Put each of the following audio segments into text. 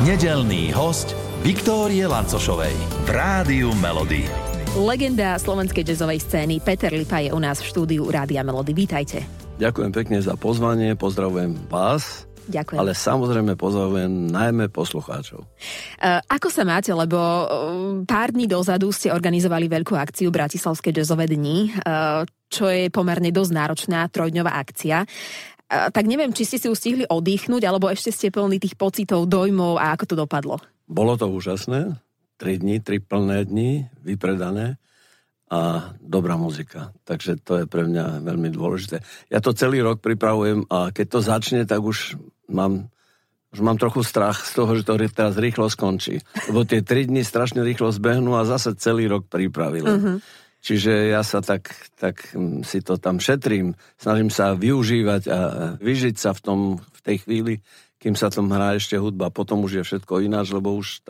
Nedelný host Viktórie Lancošovej v Rádiu Melody. Legenda slovenskej jazzovej scény Peter Lipa je u nás v štúdiu Rádia Melody. Vítajte. Ďakujem pekne za pozvanie, pozdravujem vás. Ďakujem. Ale samozrejme pozdravujem najmä poslucháčov. Uh, ako sa máte, lebo uh, pár dní dozadu ste organizovali veľkú akciu Bratislavské jazzové dni, uh, čo je pomerne dosť náročná trojdňová akcia tak neviem, či ste si ustihli oddychnúť, alebo ešte ste plní tých pocitov, dojmov a ako to dopadlo. Bolo to úžasné. Tri dni, tri plné dni, vypredané a dobrá muzika. Takže to je pre mňa veľmi dôležité. Ja to celý rok pripravujem a keď to začne, tak už mám, už mám trochu strach z toho, že to teraz rýchlo skončí. Lebo tie tri dni strašne rýchlo zbehnú a zase celý rok pripravili. Uh-huh. Čiže ja sa tak, tak mm, si to tam šetrím, snažím sa využívať a vyžiť sa v, tom, v tej chvíli, kým sa tam hrá ešte hudba. Potom už je všetko ináč, lebo už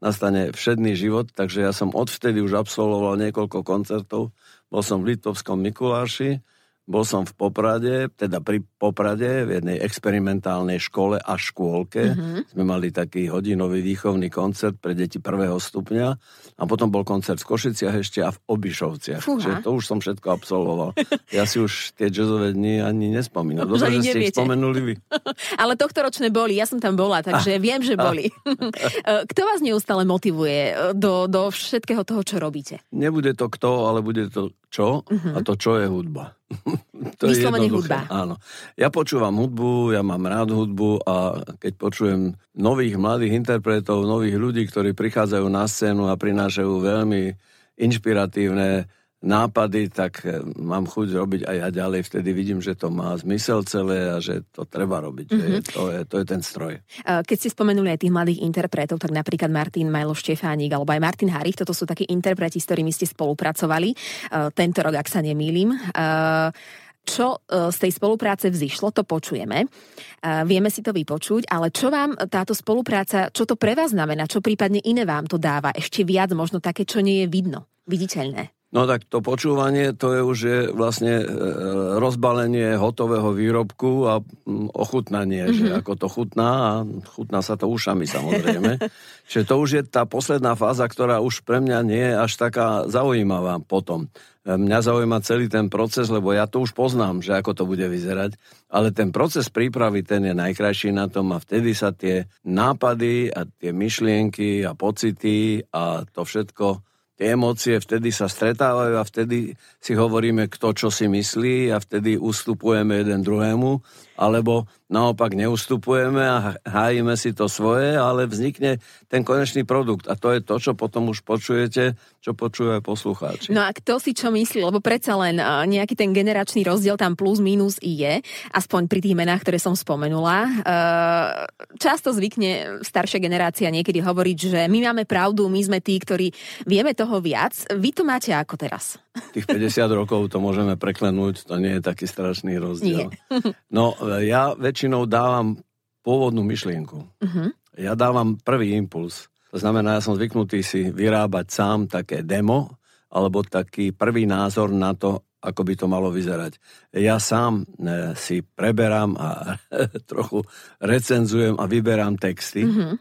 nastane všedný život, takže ja som odvtedy už absolvoval niekoľko koncertov. Bol som v Litovskom Mikuláši, bol som v Poprade, teda pri Poprade, v jednej experimentálnej škole a škôlke. Mm-hmm. Sme mali taký hodinový výchovný koncert pre deti prvého stupňa a potom bol koncert v Košiciach ešte a v Obišovciach. Fúha. Čiže to už som všetko absolvoval. Ja si už tie jazzové dni ani nespomínam. Dobre, že ste ich spomenuli vy. Ale tohto ročné boli, ja som tam bola, takže ah. viem, že boli. kto vás neustále motivuje do, do všetkého toho, čo robíte? Nebude to kto, ale bude to čo uh-huh. a to čo je hudba. To Vyslovene je hudba. Áno. Ja počúvam hudbu, ja mám rád hudbu a keď počujem nových mladých interpretov, nových ľudí, ktorí prichádzajú na scénu a prinášajú veľmi inšpiratívne nápady, tak eh, mám chuť robiť aj ja ďalej. Vtedy vidím, že to má zmysel celé a že to treba robiť. Mm-hmm. to, je, to je ten stroj. Keď ste spomenuli aj tých mladých interpretov, tak napríklad Martin Majlo Štefánik alebo aj Martin Harich, toto sú takí interpreti, s ktorými ste spolupracovali eh, tento rok, ak sa nemýlim eh, čo z tej spolupráce vzýšlo, to počujeme. Vieme si to vypočuť, ale čo vám táto spolupráca, čo to pre vás znamená, čo prípadne iné vám to dáva, ešte viac, možno také, čo nie je vidno, viditeľné? No tak to počúvanie, to je už je vlastne e, rozbalenie hotového výrobku a ochutnanie, mm-hmm. že mhm. ako to chutná a chutná sa to ušami samozrejme. Čiže to už je tá posledná fáza, ktorá už pre mňa nie je až taká zaujímavá potom. E, mňa zaujíma celý ten proces, lebo ja to už poznám, že ako to bude vyzerať, ale ten proces prípravy, ten je najkrajší na tom a vtedy sa tie nápady a tie myšlienky a pocity a to všetko tie emócie vtedy sa stretávajú a vtedy si hovoríme, kto čo si myslí a vtedy ustupujeme jeden druhému alebo naopak neustupujeme a hájime si to svoje, ale vznikne ten konečný produkt. A to je to, čo potom už počujete, čo počujú aj poslucháči. No a kto si čo myslí, lebo predsa len nejaký ten generačný rozdiel tam plus minus je, aspoň pri tých menách, ktoré som spomenula. Často zvykne staršia generácia niekedy hovoriť, že my máme pravdu, my sme tí, ktorí vieme toho viac. Vy to máte ako teraz? Tých 50 rokov to môžeme preklenúť, to nie je taký strašný rozdiel. Nie. No, ja väčšinou dávam pôvodnú myšlienku. Uh-huh. Ja dávam prvý impuls. To znamená, ja som zvyknutý si vyrábať sám také demo, alebo taký prvý názor na to, ako by to malo vyzerať. Ja sám si preberám a trochu recenzujem a vyberám texty. Mm-hmm.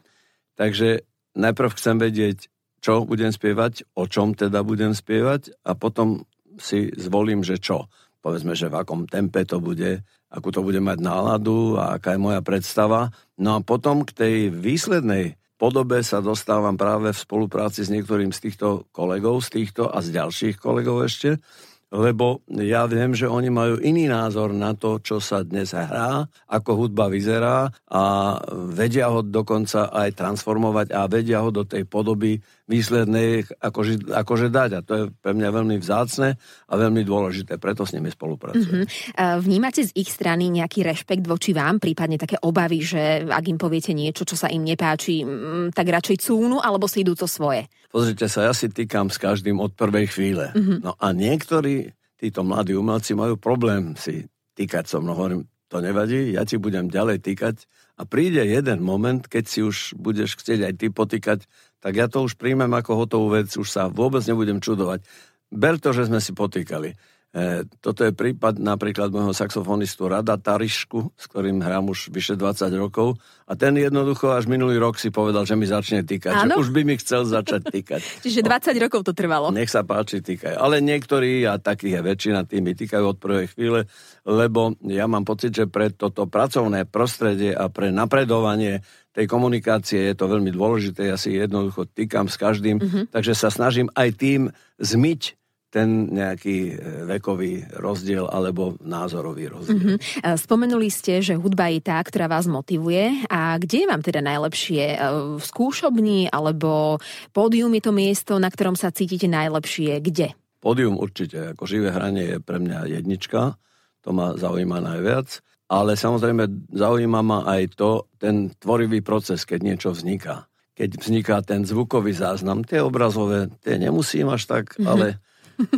Takže najprv chcem vedieť, čo budem spievať, o čom teda budem spievať a potom si zvolím, že čo. Povedzme, že v akom tempe to bude, akú to bude mať náladu a aká je moja predstava. No a potom k tej výslednej podobe sa dostávam práve v spolupráci s niektorým z týchto kolegov, z týchto a z ďalších kolegov ešte, lebo ja viem, že oni majú iný názor na to, čo sa dnes hrá, ako hudba vyzerá a vedia ho dokonca aj transformovať a vedia ho do tej podoby výslednej akože, akože dať. A to je pre mňa veľmi vzácne a veľmi dôležité, preto s nimi spolupracujem. Mm-hmm. Vnímate z ich strany nejaký rešpekt voči vám, prípadne také obavy, že ak im poviete niečo, čo sa im nepáči, tak radšej cúnu, alebo si idú to svoje? Pozrite sa, ja si týkam s každým od prvej chvíle. Mm-hmm. No a niektorí, títo mladí umelci, majú problém si týkať so mnou. Hovorím, to nevadí, ja ti budem ďalej týkať a príde jeden moment, keď si už budeš chcieť aj ty potýkať, tak ja to už príjmem ako hotovú vec, už sa vôbec nebudem čudovať. Ber to, že sme si potýkali. E, toto je prípad napríklad môjho saxofonistu Rada Tarišku, s ktorým hrám už vyše 20 rokov. A ten jednoducho až minulý rok si povedal, že mi začne týkať. Že už by mi chcel začať týkať. Čiže 20 no, rokov to trvalo. Nech sa páči, týkaj. Ale niektorí, a takých je väčšina, tým mi týkajú od prvej chvíle, lebo ja mám pocit, že pre toto pracovné prostredie a pre napredovanie tej komunikácie je to veľmi dôležité. Ja si jednoducho týkam s každým, mm-hmm. takže sa snažím aj tým zmyť ten nejaký e, vekový rozdiel alebo názorový rozdiel. Mm-hmm. Spomenuli ste, že hudba je tá, ktorá vás motivuje. A kde je vám teda najlepšie? E, v skúšobni alebo pódium je to miesto, na ktorom sa cítite najlepšie? Kde? Pódium určite. Ako živé hranie je pre mňa jednička. To ma zaujíma najviac. Ale samozrejme zaujíma ma aj to, ten tvorivý proces, keď niečo vzniká. Keď vzniká ten zvukový záznam, tie obrazové, tie nemusím až tak, mm-hmm. ale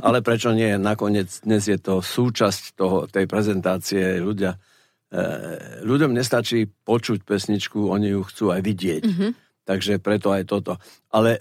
ale prečo nie? Nakoniec dnes je to súčasť toho, tej prezentácie. Ľudia, e, ľuďom nestačí počuť pesničku, oni ju chcú aj vidieť. Mm-hmm. Takže preto aj toto. Ale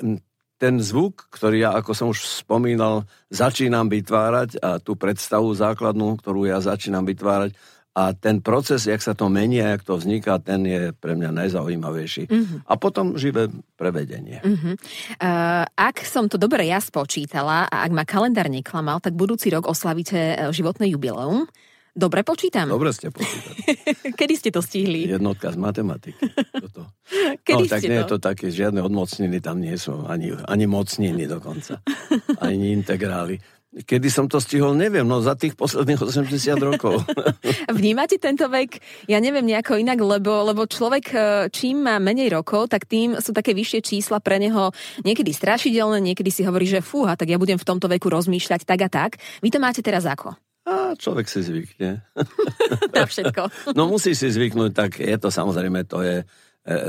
ten zvuk, ktorý ja, ako som už spomínal, začínam vytvárať a tú predstavu základnú, ktorú ja začínam vytvárať, a ten proces, jak sa to mení a jak to vzniká, ten je pre mňa najzaujímavejší. Mm-hmm. A potom živé prevedenie. Mm-hmm. Uh, ak som to dobre ja spočítala a ak ma kalendár neklamal, tak budúci rok oslavíte e, životné jubileum. Dobre počítam? Dobre ste počítali. Kedy ste to stihli? Jednotka z matematiky. Toto. Kedy no, tak nie to? je to také, žiadne odmocniny tam nie sú, ani, ani mocniny dokonca, ani integrály. Kedy som to stihol, neviem, no za tých posledných 80 rokov. Vnímate tento vek, ja neviem nejako inak, lebo, lebo človek e, čím má menej rokov, tak tým sú také vyššie čísla pre neho niekedy strašidelné, niekedy si hovorí, že fúha, tak ja budem v tomto veku rozmýšľať tak a tak. Vy to máte teraz ako? A človek si zvykne. Na všetko. no musí si zvyknúť, tak je to samozrejme, to je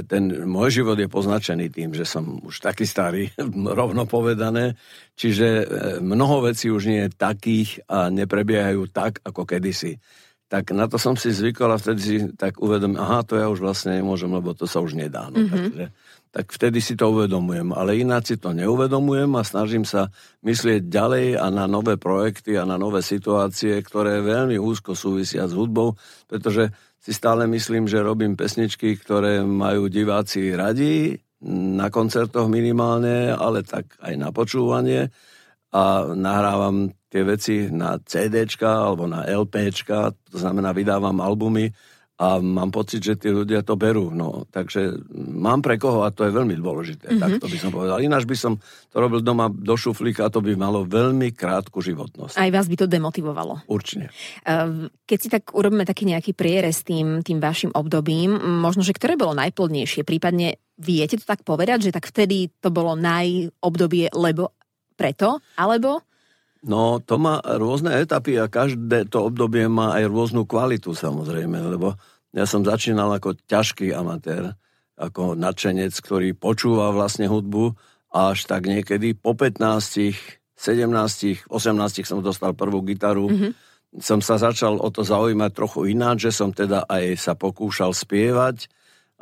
ten môj život je poznačený tým, že som už taký starý, rovno povedané, čiže e, mnoho vecí už nie je takých a neprebiehajú tak, ako kedysi. Tak na to som si zvykol a vtedy si tak uvedom, aha, to ja už vlastne nemôžem, lebo to sa už nedá. No, mm-hmm. takže, tak vtedy si to uvedomujem, ale ináč si to neuvedomujem a snažím sa myslieť ďalej a na nové projekty a na nové situácie, ktoré veľmi úzko súvisia s hudbou, pretože si stále myslím, že robím pesničky, ktoré majú diváci radi, na koncertoch minimálne, ale tak aj na počúvanie. A nahrávam tie veci na CDčka alebo na LPčka, to znamená vydávam albumy a mám pocit, že tí ľudia to berú. No, takže mám pre koho a to je veľmi dôležité, mm-hmm. tak to by som povedal. Ináč by som to robil doma do šuflíka a to by malo veľmi krátku životnosť. Aj vás by to demotivovalo. Určite. Ehm, keď si tak urobíme taký nejaký prierez tým, tým vašim obdobím, možno, že ktoré bolo najplodnejšie, prípadne viete to tak povedať, že tak vtedy to bolo najobdobie, lebo preto, alebo No, to má rôzne etapy a každé to obdobie má aj rôznu kvalitu samozrejme, lebo ja som začínal ako ťažký amatér, ako nadšenec, ktorý počúva vlastne hudbu a až tak niekedy po 15, 17, 18 som dostal prvú gitaru. Mm-hmm. Som sa začal o to zaujímať trochu ináč, že som teda aj sa pokúšal spievať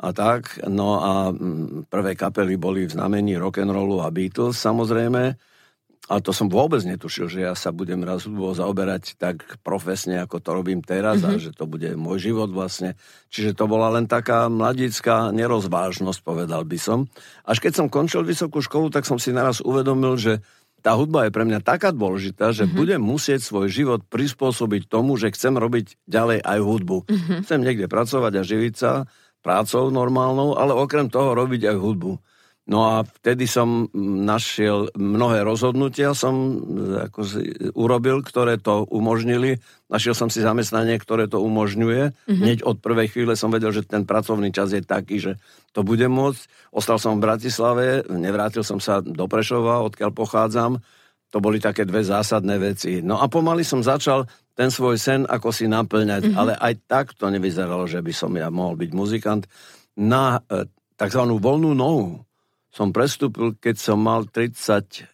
a tak. No a mm, prvé kapely boli v znamení rock'n'rollu a Beatles samozrejme. A to som vôbec netušil, že ja sa budem raz hudbou zaoberať tak profesne, ako to robím teraz mm-hmm. a mhm. že to bude môj život vlastne. Čiže to bola len taká mladická nerozvážnosť, povedal by som. Až keď som končil vysokú školu, tak som si naraz uvedomil, že tá hudba je pre mňa taká dôležitá, že mm-hmm. budem musieť svoj život prispôsobiť tomu, že chcem robiť ďalej aj hudbu. Mm-hmm. Chcem niekde pracovať a živiť sa prácou normálnou, ale okrem toho robiť aj hudbu. No a vtedy som našiel mnohé rozhodnutia, som e, ako si, urobil, ktoré to umožnili. Našiel som si zamestnanie, ktoré to umožňuje. Mm-hmm. Hneď od prvej chvíle som vedel, že ten pracovný čas je taký, že to bude môcť. Ostal som v Bratislave, nevrátil som sa do Prešova, odkiaľ pochádzam. To boli také dve zásadné veci. No a pomaly som začal ten svoj sen ako si naplňať, mm-hmm. ale aj tak to nevyzeralo, že by som ja mohol byť muzikant. Na e, tzv. voľnú nohu som prestúpil, keď som mal 36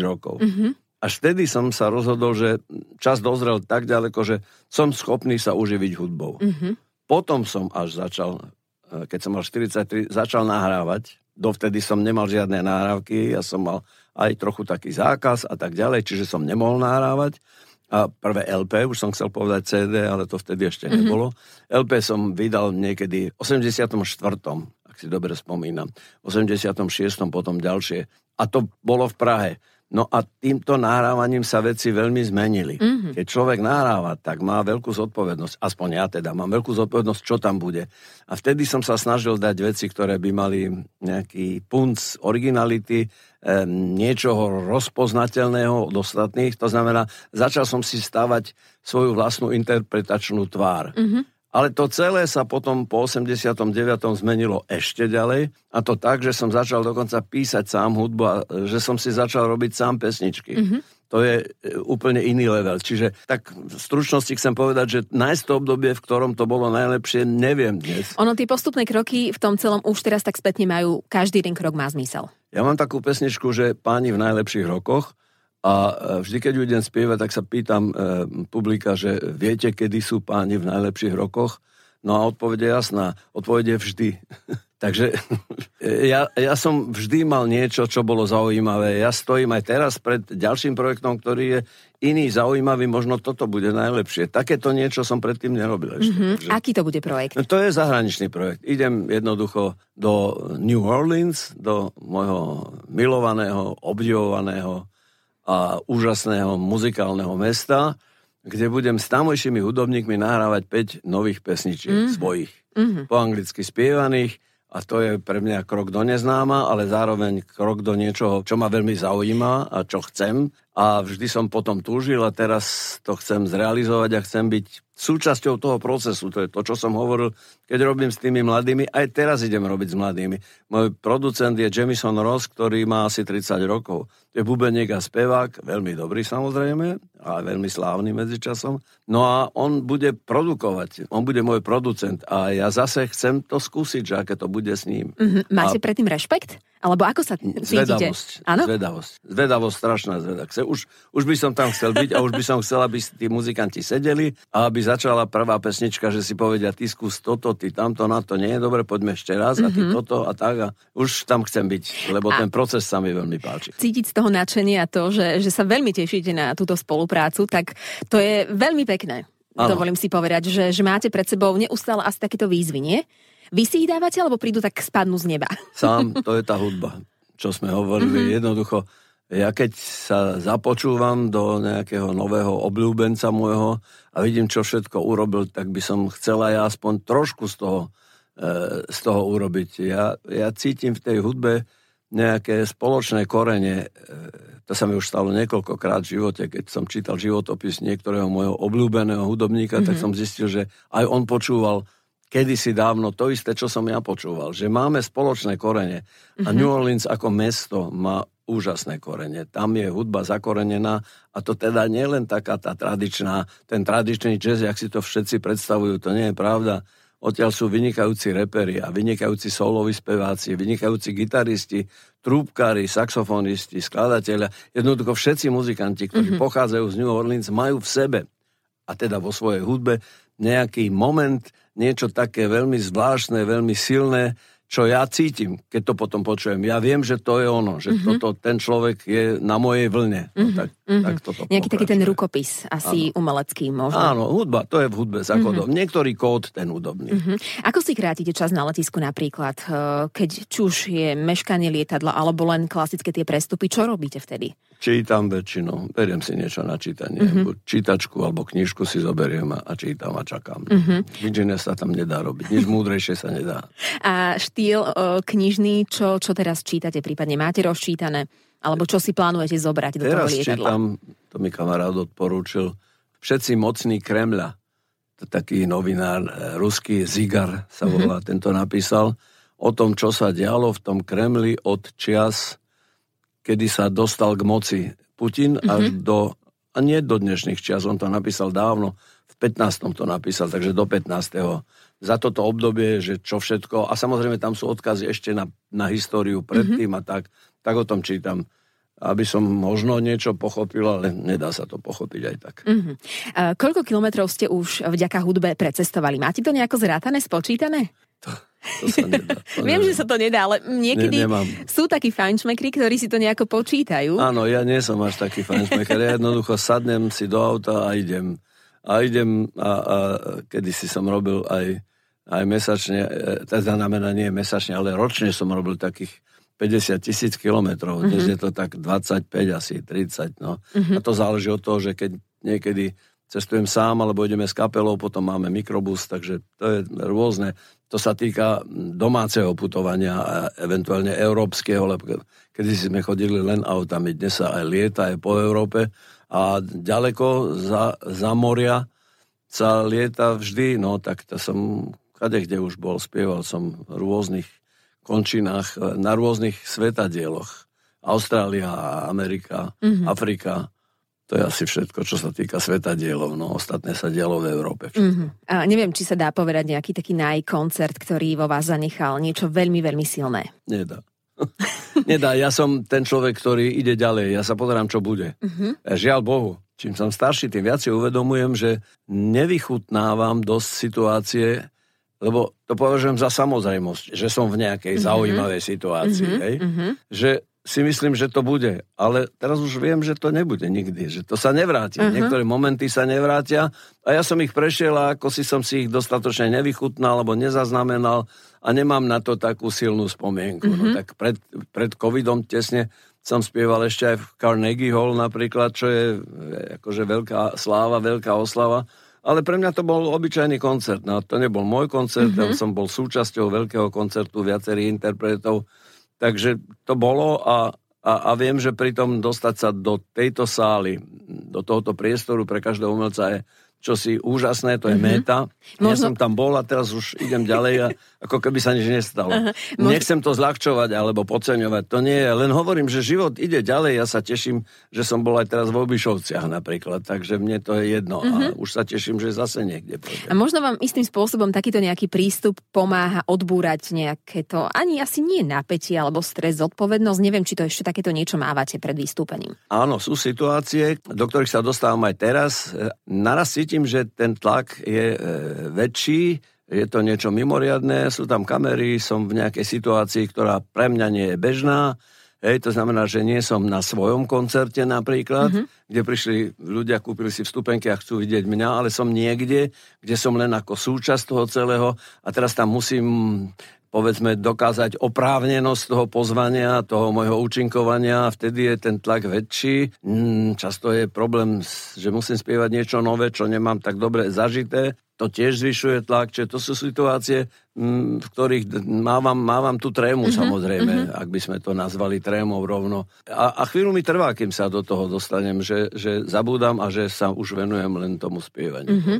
rokov. Mm-hmm. Až vtedy som sa rozhodol, že čas dozrel tak ďaleko, že som schopný sa uživiť hudbou. Mm-hmm. Potom som až začal, e, keď som mal 43, začal nahrávať. Dovtedy som nemal žiadne nahrávky, ja som mal aj trochu taký zákaz a tak ďalej, čiže som nemohol nahrávať. a prvé LP, už som chcel povedať CD, ale to vtedy ešte mm-hmm. nebolo. LP som vydal niekedy v 84. ak si dobre spomínam. V 86. potom ďalšie. A to bolo v Prahe. No a týmto nahrávaním sa veci veľmi zmenili. Mm-hmm. Keď človek nahráva, tak má veľkú zodpovednosť. Aspoň ja teda mám veľkú zodpovednosť, čo tam bude. A vtedy som sa snažil dať veci, ktoré by mali nejaký punc originality, niečoho rozpoznateľného od ostatných. To znamená, začal som si stavať svoju vlastnú interpretačnú tvár. Mm-hmm. Ale to celé sa potom po 89. zmenilo ešte ďalej a to tak, že som začal dokonca písať sám hudbu a že som si začal robiť sám pesničky. Mm-hmm. To je e, úplne iný level. Čiže tak v stručnosti chcem povedať, že nájsť to obdobie, v ktorom to bolo najlepšie, neviem dnes. Ono, tie postupné kroky v tom celom už teraz tak spätne majú, každý jeden krok má zmysel. Ja mám takú pesničku, že páni v najlepších rokoch, a e, vždy, keď idem spievať, tak sa pýtam e, publika, že viete, kedy sú páni v najlepších rokoch? No a odpovede je jasná. Odpovede je vždy. Takže ja, ja som vždy mal niečo, čo bolo zaujímavé. Ja stojím aj teraz pred ďalším projektom, ktorý je iný, zaujímavý, možno toto bude najlepšie. Takéto niečo som predtým nerobil ešte. Mm-hmm. Takže... Aký to bude projekt? No, to je zahraničný projekt. Idem jednoducho do New Orleans, do môjho milovaného, obdivovaného a úžasného muzikálneho mesta, kde budem s tamojšími hudobníkmi nahrávať 5 nových pesničiek mm-hmm. svojich. Mm-hmm. Po anglicky spievaných a to je pre mňa krok do neznáma, ale zároveň krok do niečoho, čo ma veľmi zaujíma a čo chcem. A vždy som potom túžil a teraz to chcem zrealizovať a chcem byť súčasťou toho procesu. To je to, čo som hovoril, keď robím s tými mladými. Aj teraz idem robiť s mladými. Môj producent je Jamison Ross, ktorý má asi 30 rokov. Je bubeník a spevák, veľmi dobrý samozrejme, a veľmi slávny medzičasom. No a on bude produkovať, on bude môj producent a ja zase chcem to skúsiť, že aké to bude s ním. Mm-hmm. Máte a... predtým rešpekt? Alebo ako sa cítite? Zvedavosť. Áno? Zvedavosť. Zvedavosť, strašná zvedavosť. Už, už by som tam chcel byť a už by som chcel, aby tí muzikanti sedeli a aby začala prvá pesnička, že si povedia, ty skús toto, ty tamto, na to nie je dobre, poďme ešte raz a ty mm-hmm. toto a tak. A už tam chcem byť, lebo a ten proces sa mi veľmi páči. Cítiť z toho nadšenie a to, že, že sa veľmi tešíte na túto spoluprácu, tak to je veľmi pekné. Ano. Dovolím si povedať, že, že máte pred sebou neustále asi takéto výzvy, nie? Vy si ich dávate, alebo prídu tak spadnú z neba? Sám, to je tá hudba, čo sme hovorili. Mm-hmm. Jednoducho, ja keď sa započúvam do nejakého nového obľúbenca môjho a vidím, čo všetko urobil, tak by som chcela ja aspoň trošku z toho, e, z toho urobiť. Ja, ja cítim v tej hudbe nejaké spoločné korene. E, to sa mi už stalo niekoľkokrát v živote, keď som čítal životopis niektorého môjho obľúbeného hudobníka, mm-hmm. tak mhm. som zistil, že aj on počúval kedysi dávno to isté, čo som ja počúval, že máme spoločné korene a mm-hmm. New Orleans ako mesto má úžasné korene. Tam je hudba zakorenená a to teda nie len taká tá tradičná, ten tradičný jazz, jak si to všetci predstavujú, to nie je pravda. Odtiaľ sú vynikajúci reperi a vynikajúci soloví speváci, vynikajúci gitaristi, trúbkári, saxofonisti, skladatelia. Jednoducho všetci muzikanti, ktorí mm-hmm. pochádzajú z New Orleans, majú v sebe a teda vo svojej hudbe nejaký moment, niečo také veľmi zvláštne, veľmi silné, čo ja cítim, keď to potom počujem. Ja viem, že to je ono, že mm-hmm. toto, ten človek je na mojej vlne. No, mm-hmm. tak, mm-hmm. tak toto Nejaký taký ten rukopis, asi Áno. umelecký možno. Áno, hudba, to je v hudbe za Mm-hmm. Niektorý kód, ten hudobný. Mm-hmm. Ako si krátite čas na letisku napríklad, eh, keď či už je meškanie lietadla, alebo len klasické tie prestupy, čo robíte vtedy? Čítam väčšinou, beriem si niečo na čítanie, mm-hmm. buď čítačku alebo knižku si zoberiem a, čítam a čakám. Mm-hmm. Nič iné sa tam nedá robiť, nič múdrejšie sa nedá. A štýl o, knižný, čo, čo teraz čítate, prípadne máte rozčítané? Alebo čo si plánujete zobrať do teraz toho lietadla? čítam, to mi kamarát odporúčil, Všetci mocní Kremľa. To taký novinár, e, ruský Zigar sa volá, mm-hmm. tento napísal o tom, čo sa dialo v tom Kremli od čias kedy sa dostal k moci Putin mm-hmm. až do, a nie do dnešných čias, on to napísal dávno, v 15. to napísal, takže do 15. Za toto obdobie, že čo všetko, a samozrejme tam sú odkazy ešte na, na históriu predtým mm-hmm. a tak, tak o tom čítam aby som možno niečo pochopil, ale nedá sa to pochopiť aj tak. Mm-hmm. Koľko kilometrov ste už vďaka hudbe precestovali? Máte to nejako zrátané, spočítané? To, to sa nedá. To Viem, že sa to nedá, ale niekedy Ne, sú takí fajnšmekri, ktorí si to nejako počítajú. Áno, ja nie som až taký fanšmeker. Ja jednoducho sadnem si do auta a idem. A idem, a, a kedysi som robil aj, aj mesačne, e, teda znamená nie mesačne, ale ročne som robil takých 50 tisíc kilometrov. Mhm. Dnes je to tak 25, asi 30. No. A to záleží od toho, že keď niekedy cestujem sám, alebo ideme s kapelou, potom máme mikrobus, takže to je rôzne. To sa týka domáceho putovania a eventuálne európskeho, lebo kedy sme chodili len autami, dnes sa aj lieta aj po Európe a ďaleko za, za moria sa lieta vždy, no tak to som kade kde už bol, spieval som v rôznych končinách, na rôznych svetadieloch. Austrália, Amerika, mm-hmm. Afrika. To je asi všetko, čo sa týka svetadielov. No, ostatné sa dialo v Európe. Mm-hmm. A neviem, či sa dá povedať nejaký taký najkoncert, ktorý vo vás zanechal niečo veľmi, veľmi silné. Nedá. Nedá, ja som ten človek, ktorý ide ďalej. Ja sa pozerám, čo bude. Mhm. Uh-huh. Žiaľ Bohu, čím som starší, tým viac si uvedomujem, že nevychutnávam dosť situácie, lebo to považujem za samozrejmosť, že som v nejakej uh-huh. zaujímavej situácii. Uh-huh. Hej? Uh-huh. Že si myslím, že to bude. Ale teraz už viem, že to nebude nikdy. Že to sa nevráti. Uh-huh. Niektoré momenty sa nevrátia a ja som ich prešiel a ako si som si ich dostatočne nevychutnal alebo nezaznamenal a nemám na to takú silnú spomienku. Uh-huh. No tak pred, pred covidom tesne som spieval ešte aj v Carnegie Hall napríklad, čo je akože veľká sláva, veľká oslava. Ale pre mňa to bol obyčajný koncert. No, to nebol môj koncert, mm-hmm. som bol súčasťou veľkého koncertu viacerých interpretov. Takže to bolo a, a, a viem, že pritom dostať sa do tejto sály, do tohoto priestoru pre každého umelca je čosi úžasné, to je mm-hmm. méta. Možno... Ja som tam bol a teraz už idem ďalej a ako keby sa nič nestalo. Uh-huh. Možno... Nechcem to zľahčovať alebo podceňovať, to nie je. Len hovorím, že život ide ďalej. Ja sa teším, že som bol aj teraz v Obišovciach napríklad, takže mne to je jedno. Uh-huh. A už sa teším, že zase niekde pôjdem. A možno vám istým spôsobom takýto nejaký prístup pomáha odbúrať nejaké to, ani asi nie napätie alebo stres, zodpovednosť. Neviem, či to ešte takéto niečo mávate pred vystúpením. Áno, sú situácie, do ktorých sa dostávam aj teraz. Naraz cítim, že ten tlak je e, väčší, je to niečo mimoriadné, sú tam kamery, som v nejakej situácii, ktorá pre mňa nie je bežná. Hej, to znamená, že nie som na svojom koncerte napríklad, mm-hmm. kde prišli ľudia, kúpili si vstupenky a chcú vidieť mňa, ale som niekde, kde som len ako súčasť toho celého a teraz tam musím povedzme, dokázať oprávnenosť toho pozvania, toho môjho účinkovania vtedy je ten tlak väčší. Mm, často je problém, že musím spievať niečo nové, čo nemám tak dobre zažité. To tiež zvyšuje tlak, čiže to sú situácie, mm, v ktorých mávam, mávam tú trému mm-hmm, samozrejme, mm-hmm. ak by sme to nazvali trémou rovno. A, a chvíľu mi trvá, kým sa do toho dostanem, že, že zabúdam a že sa už venujem len tomu spievaniu. Mm-hmm.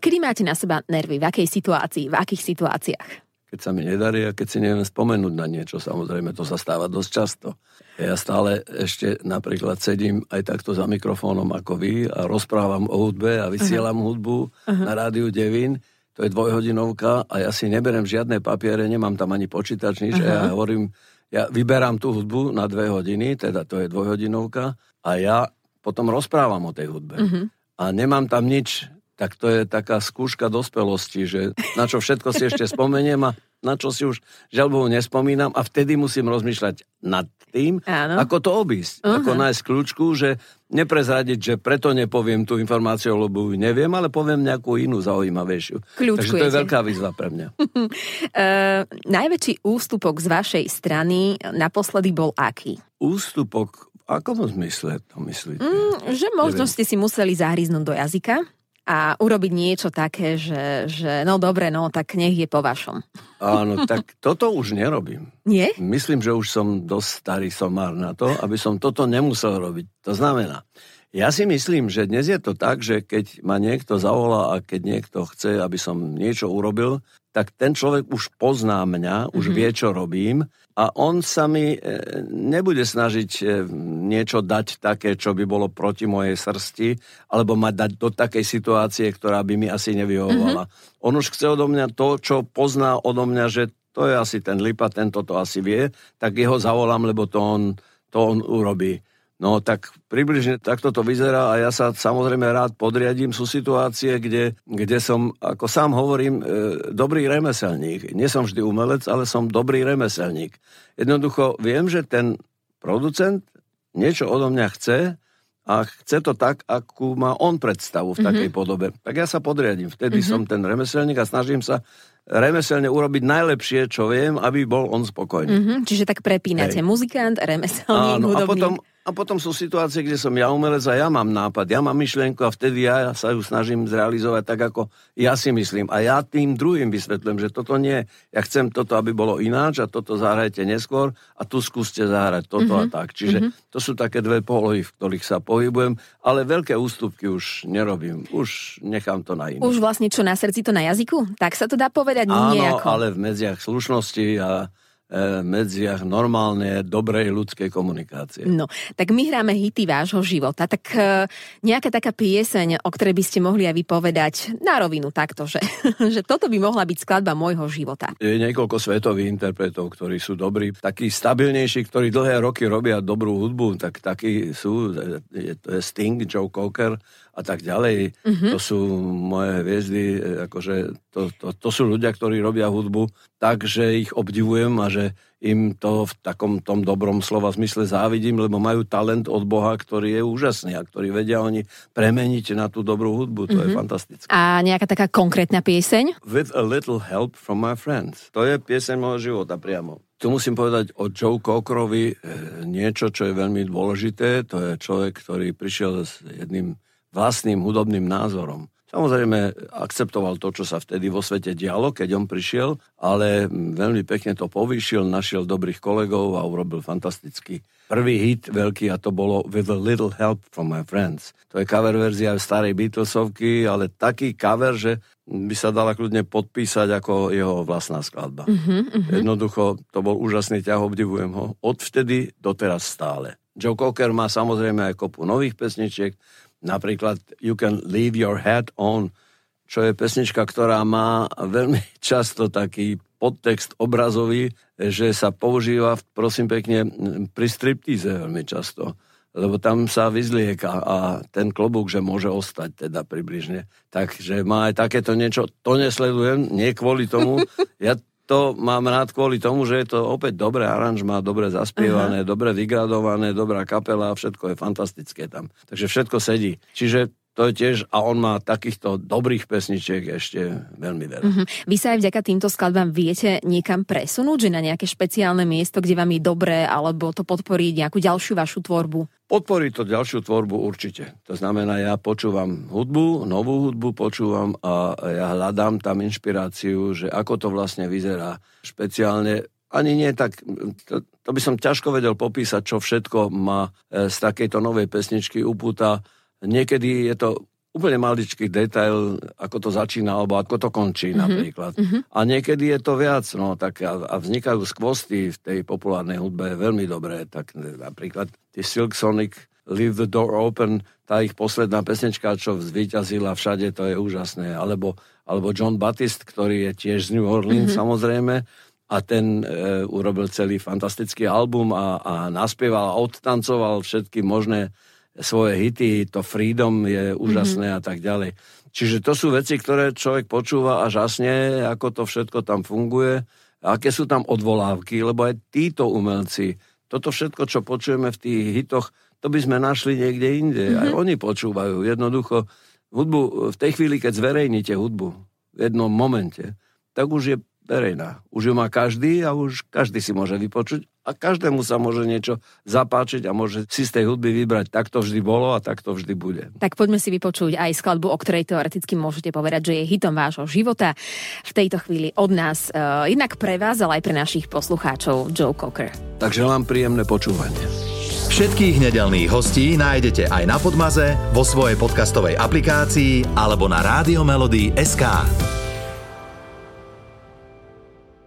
Kedy máte na seba nervy? V akej situácii? V akých situáciách? Keď sa mi nedarí a keď si neviem spomenúť na niečo, samozrejme, to sa stáva dosť často. Ja stále ešte napríklad sedím aj takto za mikrofónom ako vy a rozprávam o hudbe a vysielam uh-huh. hudbu uh-huh. na rádiu Devin. To je dvojhodinovka a ja si neberem žiadne papiere, nemám tam ani počítač, nič. Uh-huh. Ja hovorím, ja vyberám tú hudbu na dve hodiny, teda to je dvojhodinovka a ja potom rozprávam o tej hudbe. Uh-huh. A nemám tam nič, tak to je taká skúška dospelosti, že na čo všetko si ešte spomeniem a na čo si už žalbohu nespomínam a vtedy musím rozmýšľať nad tým, Áno. ako to obísť. Uh-huh. Ako nájsť kľúčku, že neprezradiť, že preto nepoviem tú informáciu, lebo ju neviem, ale poviem nejakú inú zaujímavejšiu. Kľúčkujete. Takže to je veľká výzva pre mňa. uh, najväčší ústupok z vašej strany naposledy bol aký? Ústupok v akom zmysle to myslíte? Mm, že možno neviem. ste si museli zahryznúť do jazyka a urobiť niečo také, že, že no dobre, no tak nech je po vašom. Áno, tak toto už nerobím. Nie? Myslím, že už som dosť starý somár na to, aby som toto nemusel robiť. To znamená, ja si myslím, že dnes je to tak, že keď ma niekto zavolá a keď niekto chce, aby som niečo urobil, tak ten človek už pozná mňa, už mm-hmm. vie, čo robím a on sa mi e, nebude snažiť e, niečo dať také, čo by bolo proti mojej srsti, alebo ma dať do takej situácie, ktorá by mi asi nevyhovovala. Mm-hmm. On už chce odo mňa to, čo pozná odo mňa, že to je asi ten lipa, tento to asi vie, tak jeho zavolám, lebo to on, to on urobí. No tak približne takto to vyzerá a ja sa samozrejme rád podriadím. Sú situácie, kde, kde som, ako sám hovorím, e, dobrý remeselník. Nie som vždy umelec, ale som dobrý remeselník. Jednoducho viem, že ten producent niečo odo mňa chce a chce to tak, akú má on predstavu v takej mm-hmm. podobe. Tak ja sa podriadím. Vtedy mm-hmm. som ten remeselník a snažím sa remeselne urobiť najlepšie, čo viem, aby bol on spokojný. Mm-hmm, čiže tak prepínate Hej. muzikant, remeselník, Áno, hudobník. A potom, a potom sú situácie, kde som ja umelec a ja mám nápad, ja mám myšlienku a vtedy ja sa ju snažím zrealizovať tak, ako ja si myslím. A ja tým druhým vysvetlím, že toto nie, ja chcem toto, aby bolo ináč a toto zahrajte neskôr a tu skúste zahrať toto mm-hmm. a tak. Čiže mm-hmm. to sú také dve polohy, v ktorých sa pohybujem, ale veľké ústupky už nerobím. Už nechám to na iných. Už vlastne čo na srdci, to na jazyku? Tak sa to dá povedať Áno, nejako. ale v medziach slušnosti a medziach normálne, dobrej ľudskej komunikácie. No, tak my hráme hity vášho života, tak e, nejaká taká pieseň, o ktorej by ste mohli aj vypovedať na rovinu takto, že, že toto by mohla byť skladba môjho života. Je niekoľko svetových interpretov, ktorí sú dobrí, takí stabilnejší, ktorí dlhé roky robia dobrú hudbu, tak takí sú, je, to je Sting, Joe Cocker, a tak ďalej. Mm-hmm. To sú moje hviezdy, e, akože to, to, to sú ľudia, ktorí robia hudbu tak, že ich obdivujem a že im to v takom tom dobrom slova zmysle závidím, lebo majú talent od Boha, ktorý je úžasný a ktorý vedia oni premeniť na tú dobrú hudbu. To mm-hmm. je mhm. fantastické. A nejaká taká konkrétna pieseň? With a little help from my friends. To je pieseň môjho života priamo. Tu musím povedať o Joe Cockerovi e, niečo, čo je veľmi dôležité. To je človek, ktorý prišiel s jedným vlastným hudobným názorom. Samozrejme, akceptoval to, čo sa vtedy vo svete dialo, keď on prišiel, ale veľmi pekne to povýšil, našiel dobrých kolegov a urobil fantastický prvý hit veľký a to bolo With a Little Help from My Friends. To je cover verzia starej Beatlesovky, ale taký cover, že by sa dala kľudne podpísať ako jeho vlastná skladba. Uh-huh, uh-huh. Jednoducho, to bol úžasný ťah, obdivujem ho. Odvtedy doteraz stále. Joe Cocker má samozrejme aj kopu nových pesničiek, Napríklad You Can Leave Your Head On, čo je pesnička, ktorá má veľmi často taký podtext obrazový, že sa používa, prosím pekne, pri striptíze veľmi často. Lebo tam sa vyzlieka a ten klobúk, že môže ostať teda približne. Takže má aj takéto niečo, to nesledujem, nie kvôli tomu. Ja to mám rád kvôli tomu, že je to opäť dobré aranžma, dobre zaspievané, uh-huh. dobre vygradované, dobrá kapela, všetko je fantastické tam. Takže všetko sedí. Čiže to je tiež, a on má takýchto dobrých pesničiek ešte veľmi veľa. Mm-hmm. Vy sa aj vďaka týmto skladbám viete niekam presunúť, že na nejaké špeciálne miesto, kde vám je dobré, alebo to podporí nejakú ďalšiu vašu tvorbu? Podporí to ďalšiu tvorbu určite. To znamená, ja počúvam hudbu, novú hudbu počúvam a ja hľadám tam inšpiráciu, že ako to vlastne vyzerá. Špeciálne ani nie tak, to, to by som ťažko vedel popísať, čo všetko má e, z takejto novej pesničky upúta Niekedy je to úplne maličký detail, ako to začína, alebo ako to končí mm-hmm. napríklad. Mm-hmm. A niekedy je to viac, no, tak a, a vznikajú skvosty v tej populárnej hudbe veľmi dobré, tak napríklad tí Silk Sonic Leave the Door Open, tá ich posledná pesnička, čo zvíťazila všade, to je úžasné. Alebo, alebo John Baptist, ktorý je tiež z New Orleans mm-hmm. samozrejme, a ten e, urobil celý fantastický album a, a naspieval a odtancoval všetky možné svoje hity, to Freedom je úžasné mm-hmm. a tak ďalej. Čiže to sú veci, ktoré človek počúva a žasne, ako to všetko tam funguje, aké sú tam odvolávky, lebo aj títo umelci, toto všetko, čo počujeme v tých hitoch, to by sme našli niekde inde. Mm-hmm. Aj oni počúvajú. Jednoducho, hudbu, v tej chvíli, keď zverejníte hudbu v jednom momente, tak už je verejná. Už ju má každý a už každý si môže vypočuť a každému sa môže niečo zapáčiť a môže si z tej hudby vybrať. Tak to vždy bolo a tak to vždy bude. Tak poďme si vypočuť aj skladbu, o ktorej teoreticky môžete povedať, že je hitom vášho života. V tejto chvíli od nás, uh, jednak pre vás, ale aj pre našich poslucháčov, Joe Cocker. Tak želám príjemné počúvanie. Všetkých nedelných hostí nájdete aj na Podmaze, vo svojej podcastovej aplikácii alebo na SK.